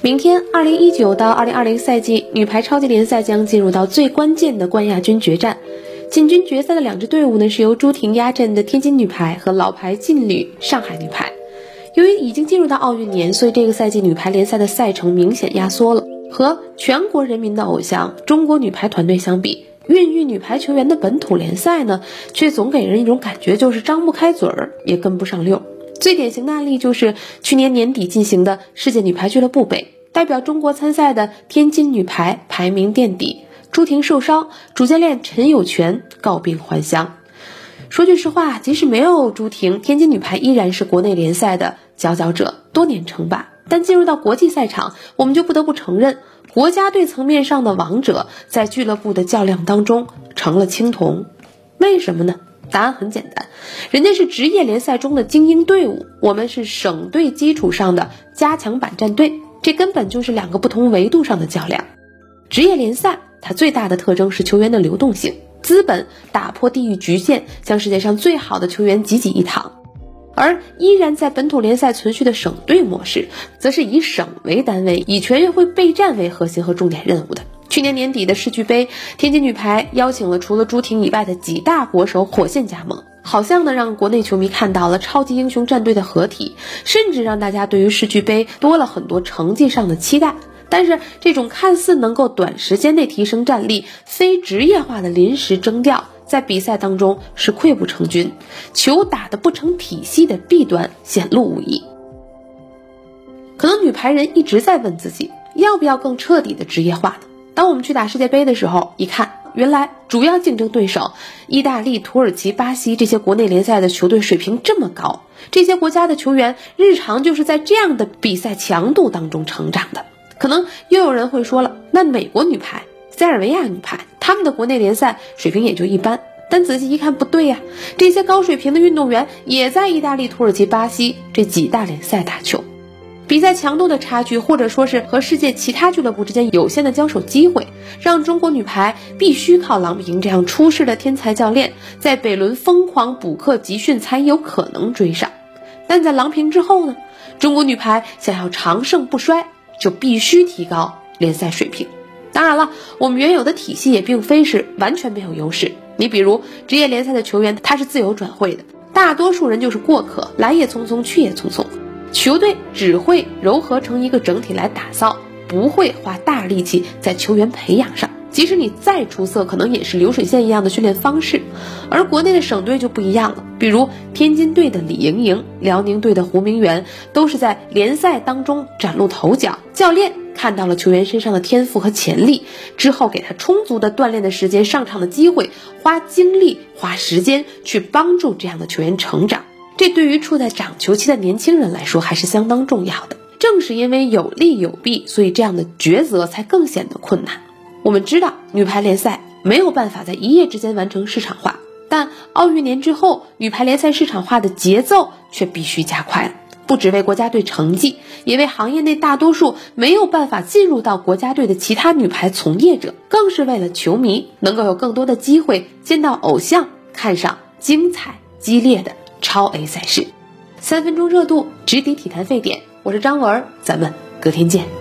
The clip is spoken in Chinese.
明天，二零一九到二零二零赛季女排超级联赛将进入到最关键的冠亚军决战。进军决赛的两支队伍呢，是由朱婷压阵的天津女排和老牌劲旅上海女排。由于已经进入到奥运年，所以这个赛季女排联赛的赛程明显压缩了。和全国人民的偶像中国女排团队相比，孕育女排球员的本土联赛呢，却总给人一种感觉，就是张不开嘴儿，也跟不上溜。最典型的案例就是去年年底进行的世界女排俱乐部杯，代表中国参赛的天津女排排名垫底，朱婷受伤，主教练陈友泉告病还乡。说句实话，即使没有朱婷，天津女排依然是国内联赛的佼佼者，多年称霸。但进入到国际赛场，我们就不得不承认，国家队层面上的王者在俱乐部的较量当中成了青铜。为什么呢？答案很简单，人家是职业联赛中的精英队伍，我们是省队基础上的加强版战队，这根本就是两个不同维度上的较量。职业联赛它最大的特征是球员的流动性，资本打破地域局限，将世界上最好的球员济济一堂；而依然在本土联赛存续的省队模式，则是以省为单位，以全运会备战为核心和重点任务的。去年年底的世俱杯，天津女排邀请了除了朱婷以外的几大国手火线加盟，好像呢让国内球迷看到了超级英雄战队的合体，甚至让大家对于世俱杯多了很多成绩上的期待。但是这种看似能够短时间内提升战力、非职业化的临时征调，在比赛当中是溃不成军，球打得不成体系的弊端显露无遗。可能女排人一直在问自己，要不要更彻底的职业化呢？当我们去打世界杯的时候，一看，原来主要竞争对手意大利、土耳其、巴西这些国内联赛的球队水平这么高，这些国家的球员日常就是在这样的比赛强度当中成长的。可能又有人会说了，那美国女排、塞尔维亚女排，他们的国内联赛水平也就一般。但仔细一看，不对呀，这些高水平的运动员也在意大利、土耳其、巴西这几大联赛打球。比赛强度的差距，或者说是和世界其他俱乐部之间有限的交手机会，让中国女排必须靠郎平这样出世的天才教练，在北仑疯狂补课集训才有可能追上。但在郎平之后呢？中国女排想要长盛不衰，就必须提高联赛水平。当然了，我们原有的体系也并非是完全没有优势。你比如职业联赛的球员，他是自由转会的，大多数人就是过客，来也匆匆，去也匆匆。球队只会糅合成一个整体来打造，不会花大力气在球员培养上。即使你再出色，可能也是流水线一样的训练方式。而国内的省队就不一样了，比如天津队的李盈莹、辽宁队的胡明媛，都是在联赛当中崭露头角。教练看到了球员身上的天赋和潜力，之后给他充足的锻炼的时间、上场的机会，花精力、花时间去帮助这样的球员成长。这对于处在长球期的年轻人来说还是相当重要的。正是因为有利有弊，所以这样的抉择才更显得困难。我们知道，女排联赛没有办法在一夜之间完成市场化，但奥运年之后，女排联赛市场化的节奏却必须加快了。不只为国家队成绩，也为行业内大多数没有办法进入到国家队的其他女排从业者，更是为了球迷能够有更多的机会见到偶像，看上精彩激烈的。超 A 赛事，三分钟热度直抵体坛沸点。我是张文，咱们隔天见。